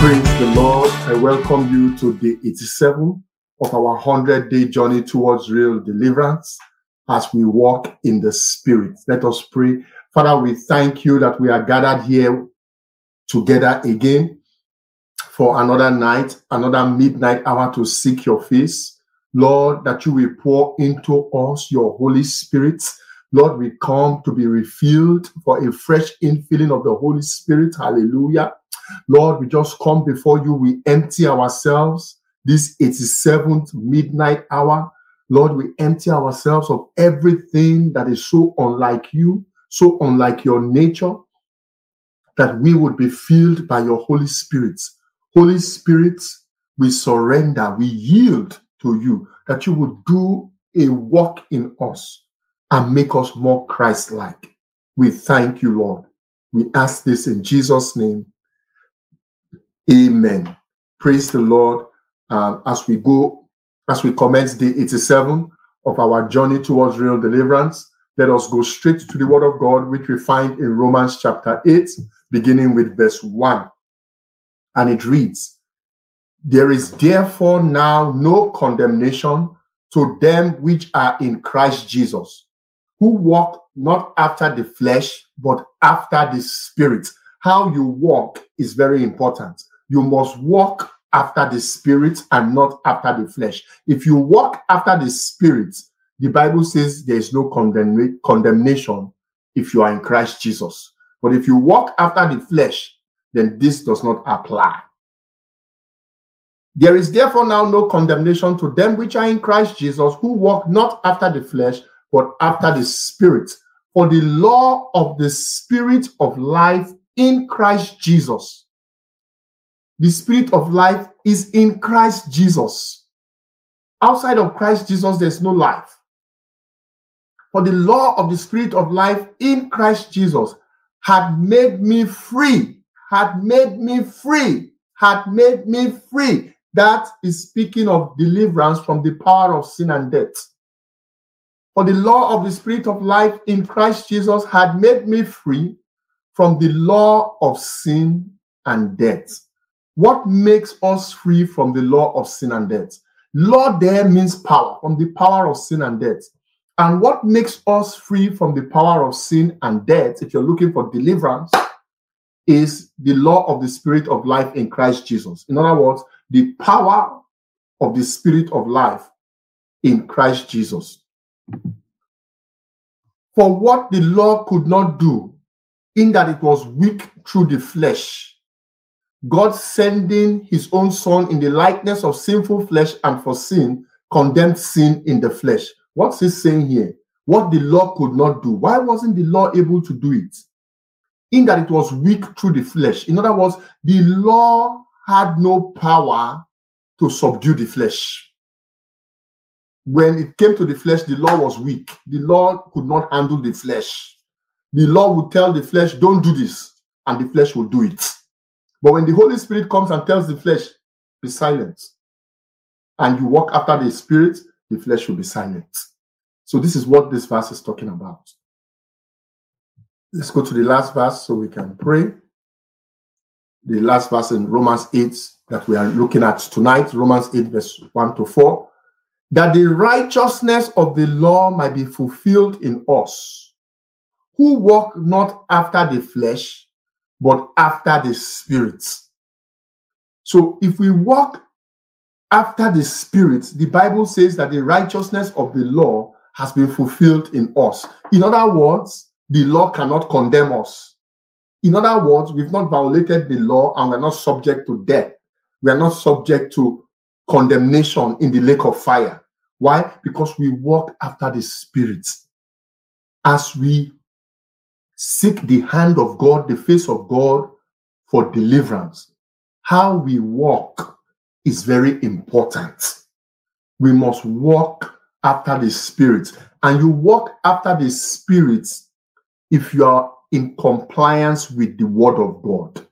Praise the Lord. I welcome you to day 87 of our 100 day journey towards real deliverance as we walk in the Spirit. Let us pray. Father, we thank you that we are gathered here together again for another night, another midnight hour to seek your face. Lord, that you will pour into us your Holy Spirit. Lord, we come to be refilled for a fresh infilling of the Holy Spirit. Hallelujah. Lord, we just come before you. We empty ourselves this 87th midnight hour. Lord, we empty ourselves of everything that is so unlike you, so unlike your nature, that we would be filled by your Holy Spirit. Holy Spirit, we surrender, we yield to you, that you would do a work in us and make us more Christ like. We thank you, Lord. We ask this in Jesus' name. Amen. Praise the Lord. Uh, as we go, as we commence day 87 of our journey towards real deliverance, let us go straight to the word of God, which we find in Romans chapter 8, beginning with verse 1. And it reads, There is therefore now no condemnation to them which are in Christ Jesus, who walk not after the flesh, but after the spirit. How you walk is very important you must walk after the spirit and not after the flesh. If you walk after the spirit, the Bible says there is no condemn- condemnation if you are in Christ Jesus. But if you walk after the flesh, then this does not apply. There is therefore now no condemnation to them which are in Christ Jesus, who walk not after the flesh, but after the Spirit. For the law of the Spirit of life in Christ Jesus the spirit of life is in Christ Jesus. Outside of Christ Jesus, there's no life. For the law of the spirit of life in Christ Jesus had made me free, had made me free, had made me free. That is speaking of deliverance from the power of sin and death. For the law of the spirit of life in Christ Jesus had made me free from the law of sin and death. What makes us free from the law of sin and death? Law there means power, from the power of sin and death. And what makes us free from the power of sin and death, if you're looking for deliverance, is the law of the spirit of life in Christ Jesus. In other words, the power of the spirit of life in Christ Jesus. For what the law could not do, in that it was weak through the flesh, God sending his own son in the likeness of sinful flesh and for sin, condemned sin in the flesh. What's he saying here? What the law could not do. Why wasn't the law able to do it? In that it was weak through the flesh. In other words, the law had no power to subdue the flesh. When it came to the flesh, the law was weak. The law could not handle the flesh. The law would tell the flesh, don't do this, and the flesh will do it. But when the Holy Spirit comes and tells the flesh, be silent, and you walk after the Spirit, the flesh will be silent. So, this is what this verse is talking about. Let's go to the last verse so we can pray. The last verse in Romans 8 that we are looking at tonight, Romans 8, verse 1 to 4. That the righteousness of the law might be fulfilled in us, who walk not after the flesh, but after the Spirit. So if we walk after the Spirit, the Bible says that the righteousness of the law has been fulfilled in us. In other words, the law cannot condemn us. In other words, we've not violated the law and we're not subject to death. We are not subject to condemnation in the lake of fire. Why? Because we walk after the Spirit. As we seek the hand of God, the face of God for deliverance. How we walk is very important. We must walk after the Spirit. And you walk after the Spirit if you are in compliance with the Word of God.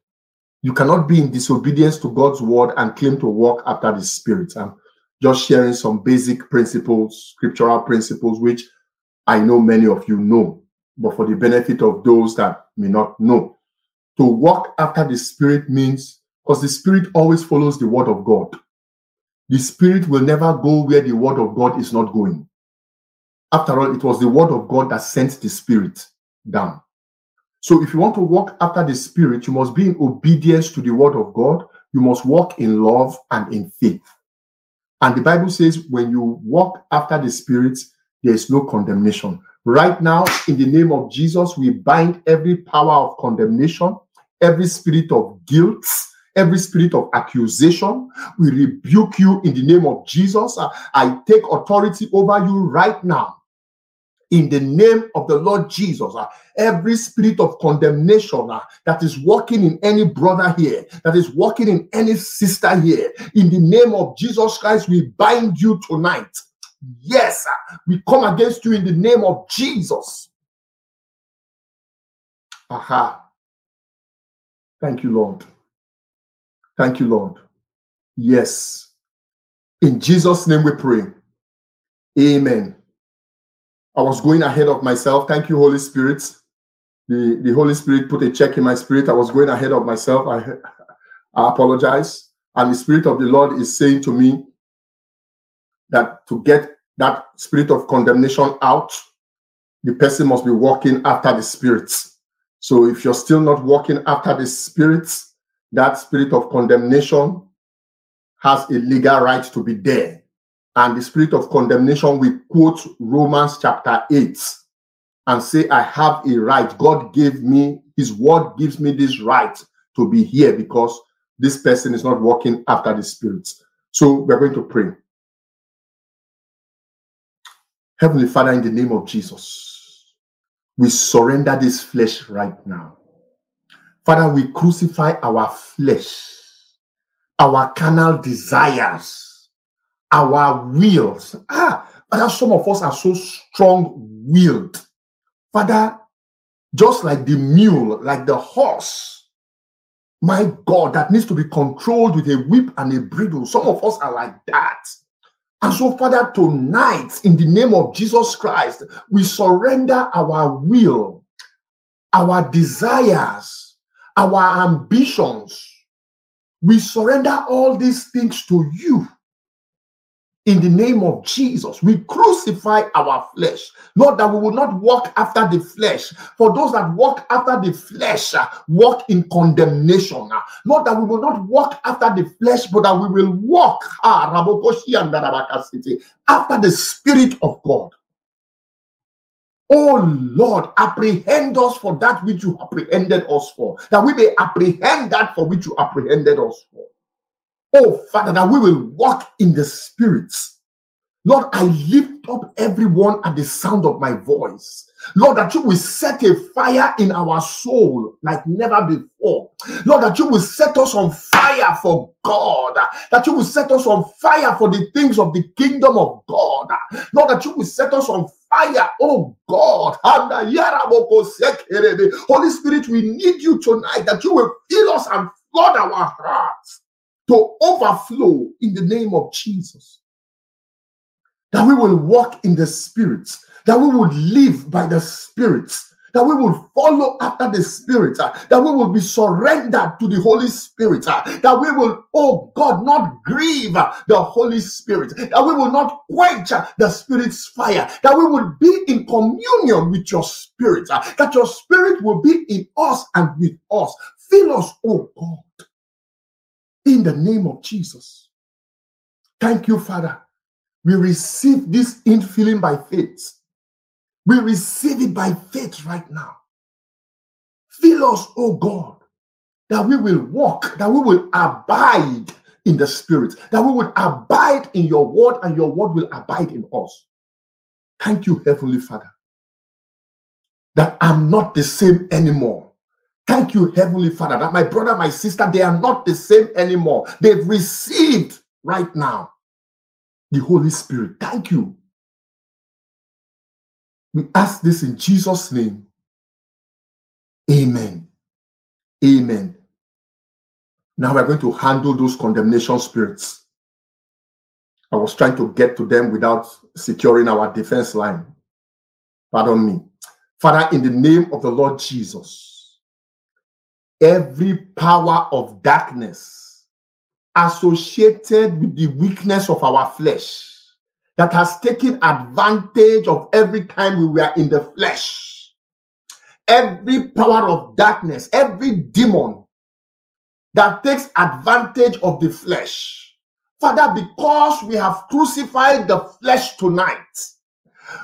You cannot be in disobedience to God's Word and claim to walk after the Spirit. I'm just sharing some basic principles, scriptural principles, which I know many of you know, but for the benefit of those that may not know. To walk after the Spirit means because the Spirit always follows the Word of God. The Spirit will never go where the Word of God is not going. After all, it was the Word of God that sent the Spirit down. So if you want to walk after the Spirit, you must be in obedience to the Word of God. You must walk in love and in faith. And the Bible says, when you walk after the Spirit, there is no condemnation. Right now, in the name of Jesus, we bind every power of condemnation, every spirit of guilt, every spirit of accusation. We rebuke you in the name of Jesus. I take authority over you right now in the name of the Lord Jesus. Uh, every spirit of condemnation uh, that is working in any brother here, that is working in any sister here, in the name of Jesus Christ, we bind you tonight. Yes, we come against you in the name of Jesus. Aha. Thank you, Lord. Thank you, Lord. Yes. In Jesus' name we pray. Amen. I was going ahead of myself. Thank you, Holy Spirit. The, the Holy Spirit put a check in my spirit. I was going ahead of myself. I, I apologize. And the Spirit of the Lord is saying to me that to get that spirit of condemnation out, the person must be walking after the spirits. So if you're still not walking after the spirits, that spirit of condemnation has a legal right to be there and the spirit of condemnation we quote Romans chapter 8 and say, I have a right. God gave me, his word gives me this right to be here because this person is not walking after the spirits. So we're going to pray. Heavenly Father, in the name of Jesus, we surrender this flesh right now. Father, we crucify our flesh, our carnal desires our wills. Ah, Father, some of us are so strong willed. Father, just like the mule, like the horse, my God, that needs to be controlled with a whip and a bridle. Some of us are like that. And so, Father, tonight, in the name of Jesus Christ, we surrender our will, our desires, our ambitions. We surrender all these things to you in the name of Jesus. We crucify our flesh. Lord, that we will not walk after the flesh. For those that walk after the flesh, uh, walk in condemnation. Uh, Lord, that we will not walk after the flesh, but that we will walk uh, after the Spirit of God. Oh Lord, apprehend us for that which you apprehended us for, that we may apprehend that for which you apprehended us for. Oh, Father, that we will walk in the spirits. Lord, I lift up everyone at the sound of my voice. Lord, that you will set a fire in our soul like never before. Lord, that you will set us on fire for God. That you will set us on fire for the things of the kingdom of God. Lord, that you will set us on fire, oh God. Holy Spirit, we need you tonight that you will fill us and flood our hearts to overflow in the name of Jesus. That we will walk in the spirits, that we would live by the spirits, that we will follow after the spirit, uh, that we will be surrendered to the Holy Spirit, uh, that we will, oh God, not grieve uh, the Holy Spirit, that we will not quench the Spirit's fire, that we will be in communion with your Spirit, that your Spirit will be in us and with us. Fill us, oh God in the name of Jesus. Thank you, Father. We receive this infilling by faith. We receive it by faith right now. Fill us, oh God, that we will walk, that we will abide in the Spirit, that we will abide in your word, and your word will abide in us. Thank you, Heavenly Father, that I'm not the same anymore. Thank you, Heavenly Father, that my brother, my sister, they are not the same anymore. They've received right now. The Holy Spirit. Thank you. We ask this in Jesus' name. Amen. Amen. Now we're going to handle those condemnation spirits. I was trying to get to them without securing our defense line. Pardon me. Father, in the name of the Lord Jesus, every power of darkness associated with the weakness of our flesh that has taken advantage of every time we were in the flesh, every power of darkness, every demon that takes advantage of the flesh. Father, because we have crucified the flesh tonight,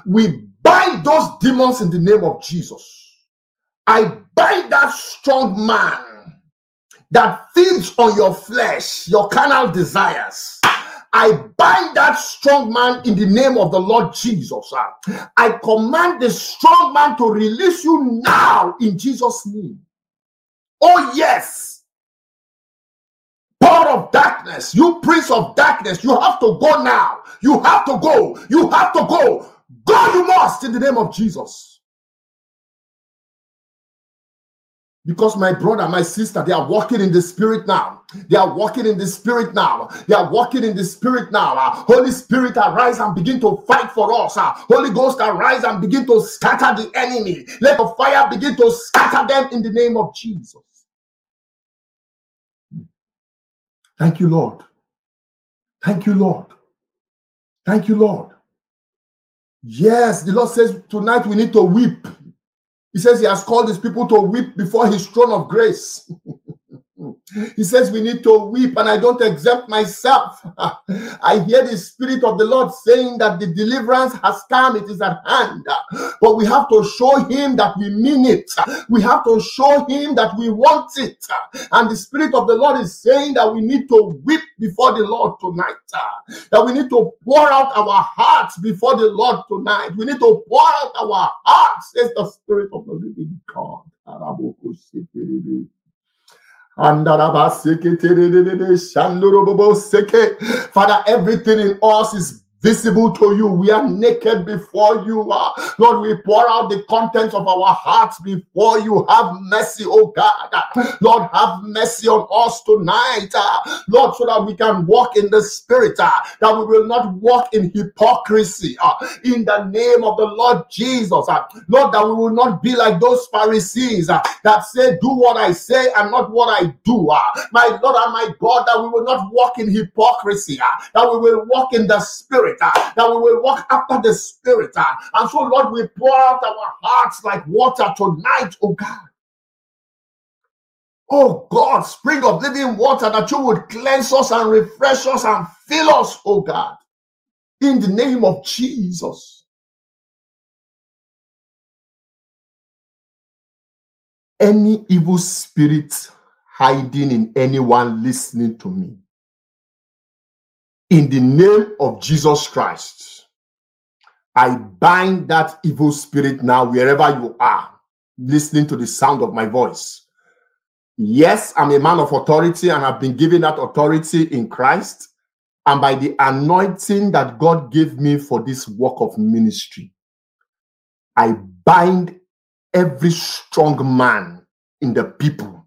we bind those demons in the name of Jesus. I bind that strong man that feeds on your flesh, your carnal desires. I bind that strong man in the name of the Lord Jesus. I command the strong man to release you now in Jesus' name. Oh, yes. Power of darkness, you prince of darkness, you have to go now. You have to go. You have to go. Go, you must, in the name of Jesus. Because my brother, my sister, they are walking in the spirit now. They are walking in the spirit now. They are walking in the spirit now. Uh, Holy Spirit, arise and begin to fight for us. Uh, Holy Ghost, arise and begin to scatter the enemy. Let the fire begin to scatter them in the name of Jesus. Thank you, Lord. Thank you, Lord. Thank you, Lord. Yes, the Lord says tonight we need to weep. He says he has called his people to weep before his throne of grace. He says we need to weep, and I don't exempt myself. I hear the Spirit of the Lord saying that the deliverance has come, it is at hand. But we have to show Him that we mean it. We have to show Him that we want it. And the Spirit of the Lord is saying that we need to weep before the Lord tonight. That we need to pour out our hearts before the Lord tonight. We need to pour out our hearts, says the Spirit of the living God. Father, everything in us is visible to you. We are naked before you. Uh, Lord, we pour out the contents of our hearts before you. Have mercy, oh God. Lord, have mercy on us tonight. Uh, Lord, so that we can walk in the spirit, uh, that we will not walk in hypocrisy. In the name of the Lord Jesus. Lord, that we will not be like those Pharisees that say, Do what I say and not what I do. My Lord and my God, that we will not walk in hypocrisy, that we will walk in the spirit. Spirit, uh, that we will walk after the Spirit. Uh, and so, Lord, we pour out our hearts like water tonight, oh God. Oh God, spring of living water that you would cleanse us and refresh us and fill us, oh God, in the name of Jesus. Any evil spirit hiding in anyone listening to me, in the name of Jesus Christ, I bind that evil spirit now wherever you are, listening to the sound of my voice. Yes, I'm a man of authority and I've been given that authority in Christ and by the anointing that God gave me for this work of ministry. I bind every strong man in the people.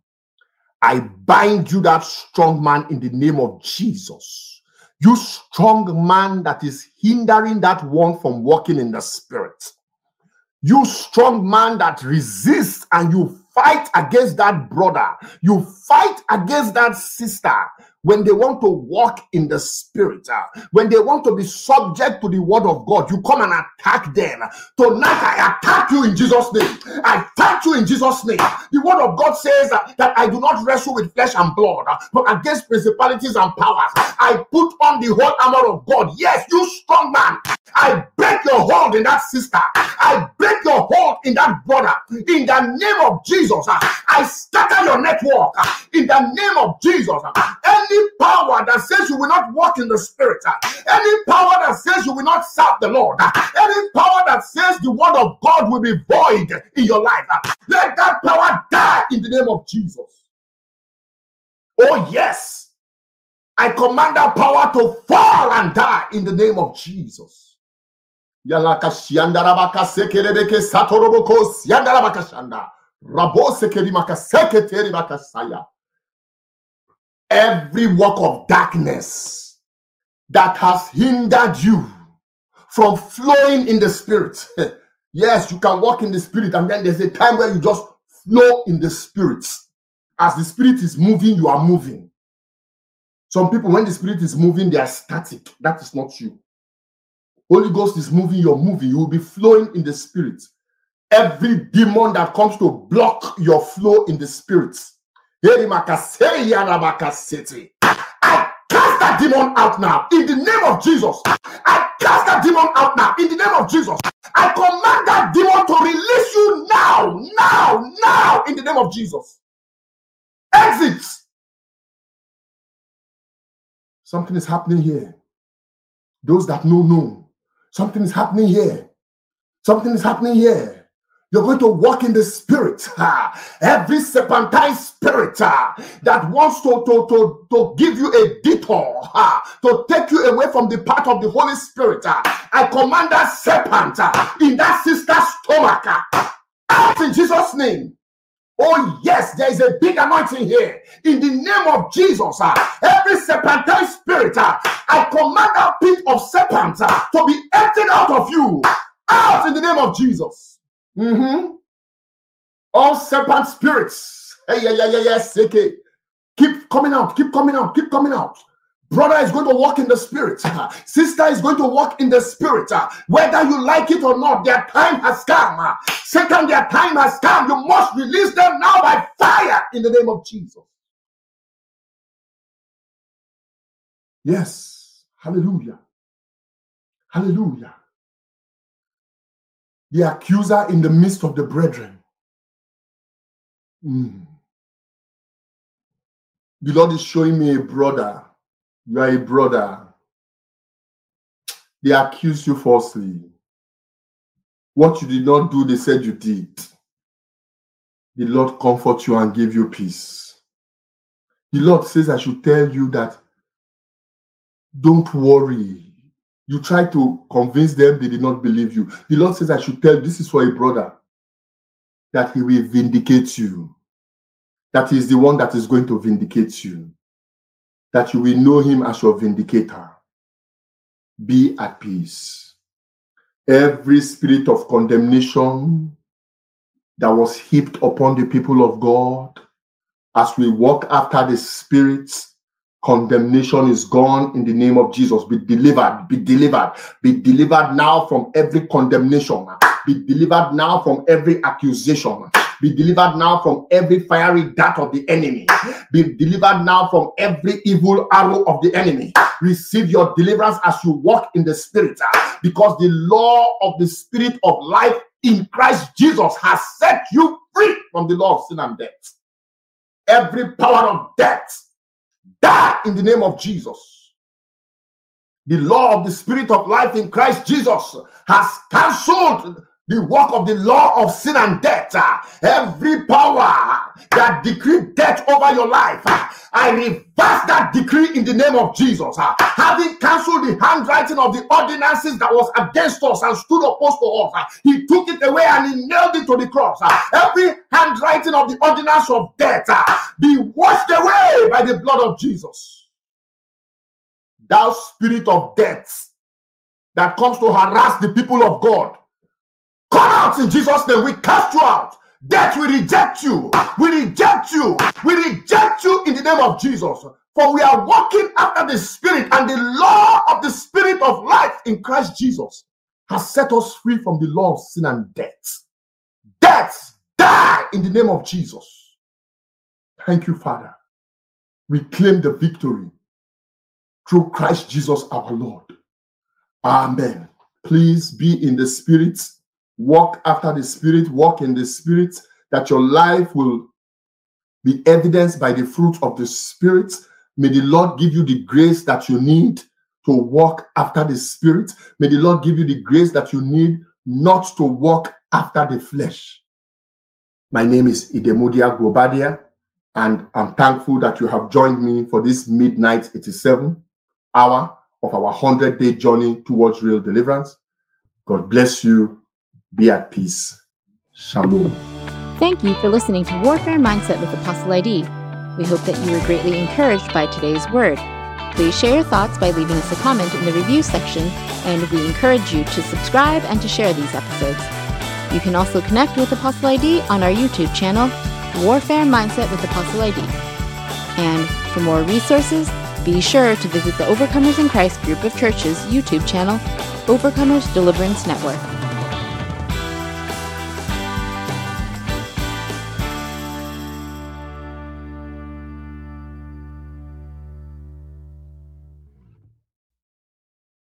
I bind you, that strong man, in the name of Jesus you strong man that is hindering that one from walking in the spirit. You strong man that resists and you fight against that brother. You fight against that sister when they want to walk in the spirit, uh, when they want to be subject to the word of God, you come and attack them. Tonight, I attack you in Jesus' name. I attack you in Jesus' name. The word of God says uh, that I do not wrestle with flesh and blood, uh, but against principalities and powers. I put on the whole armor of God. Yes, you strong man. I break your hold in that sister. I break your hold in that brother. In the name of Jesus, uh, I scatter your network. Uh, in the name of Jesus, uh, any power that says you will not walk in the spirit, uh, any power that says you will not serve the Lord, uh, any power that says the word of God will be void in your life, uh, let that power die in the name of Jesus. Oh, yes. I command that power to fall and die in the name of Jesus. Siandarabaka Every work of darkness that has hindered you from flowing in the spirit. yes, you can walk in the spirit, and then there's a time where you just flow in the spirit. As the spirit is moving, you are moving. Some people, when the spirit is moving, they are static. That is not you. Holy Ghost is moving, you're moving. You will be flowing in the spirit. Every demon that comes to block your flow in the spirit, I cast that demon out now in the name of Jesus. I cast that demon out now in the name of Jesus. I command that demon to release you now, now, now in the name of Jesus. Exit. Something is happening here. Those that know, know. Something is happening here. Something is happening here. You're going to walk in the spirit. Every serpentine spirit that wants to, to, to, to give you a detour, to take you away from the path of the Holy Spirit. I command that serpent in that sister's stomach out in Jesus' name. Oh, yes, there is a big anointing here. In the name of Jesus, every serpentine spirit, I command that pit of serpents to be emptied out of you. Out in the name of Jesus. Mm-hmm. All serpent spirits. Hey, yeah, yeah, yeah, yes. Okay. Keep coming out, keep coming out, keep coming out. Brother is going to walk in the spirit. Sister is going to walk in the spirit. Whether you like it or not, their time has come. Satan, their time has come. You must release them now by fire in the name of Jesus. Yes. Hallelujah. Hallelujah the accuser in the midst of the brethren. Mm. The Lord is showing me a brother. You are a brother. They accuse you falsely. What you did not do, they said you did. The Lord comfort you and give you peace. The Lord says, I should tell you that don't worry. You try to convince them, they did not believe you. The Lord says, I should tell this is for a brother that he will vindicate you. That he is the one that is going to vindicate you. That you will know him as your vindicator. Be at peace. Every spirit of condemnation that was heaped upon the people of God as we walk after the spirits Condemnation is gone in the name of Jesus. Be delivered, be delivered, be delivered now from every condemnation, be delivered now from every accusation, be delivered now from every fiery dart of the enemy, be delivered now from every evil arrow of the enemy. Receive your deliverance as you walk in the spirit, because the law of the spirit of life in Christ Jesus has set you free from the law of sin and death. Every power of death die in the name of Jesus. The law of the spirit of life in Christ Jesus has cancelled the work of the law of sin and death. Uh, every power that decreed death over your life, uh, I reverse that decree in the name of Jesus. Uh, having cancelled the handwriting of the ordinances that was against us and stood opposed to us, he took it away and he nailed it to the cross. Every handwriting of the ordinance of death be washed away by the blood of Jesus. Thou spirit of death that comes to harass the people of God Come out in Jesus' name. We cast you out. Death, we reject you. We reject you. We reject you in the name of Jesus. For we are walking after the Spirit, and the law of the Spirit of life in Christ Jesus has set us free from the law of sin and death. Death, die in the name of Jesus. Thank you, Father. We claim the victory through Christ Jesus our Lord. Amen. Please be in the Spirit walk after the Spirit, walk in the Spirit, that your life will be evidenced by the fruit of the Spirit. May the Lord give you the grace that you need to walk after the Spirit. May the Lord give you the grace that you need not to walk after the flesh. My name is Idemudia Guobadia. And I'm thankful that you have joined me for this midnight 87 hour of our 100 day journey towards real deliverance. God bless you. Be at peace. Shalom. Thank you for listening to Warfare Mindset with Apostle ID. We hope that you were greatly encouraged by today's word. Please share your thoughts by leaving us a comment in the review section, and we encourage you to subscribe and to share these episodes. You can also connect with Apostle ID on our YouTube channel, Warfare Mindset with Apostle ID. And for more resources, be sure to visit the Overcomers in Christ group of churches YouTube channel, Overcomers Deliverance Network.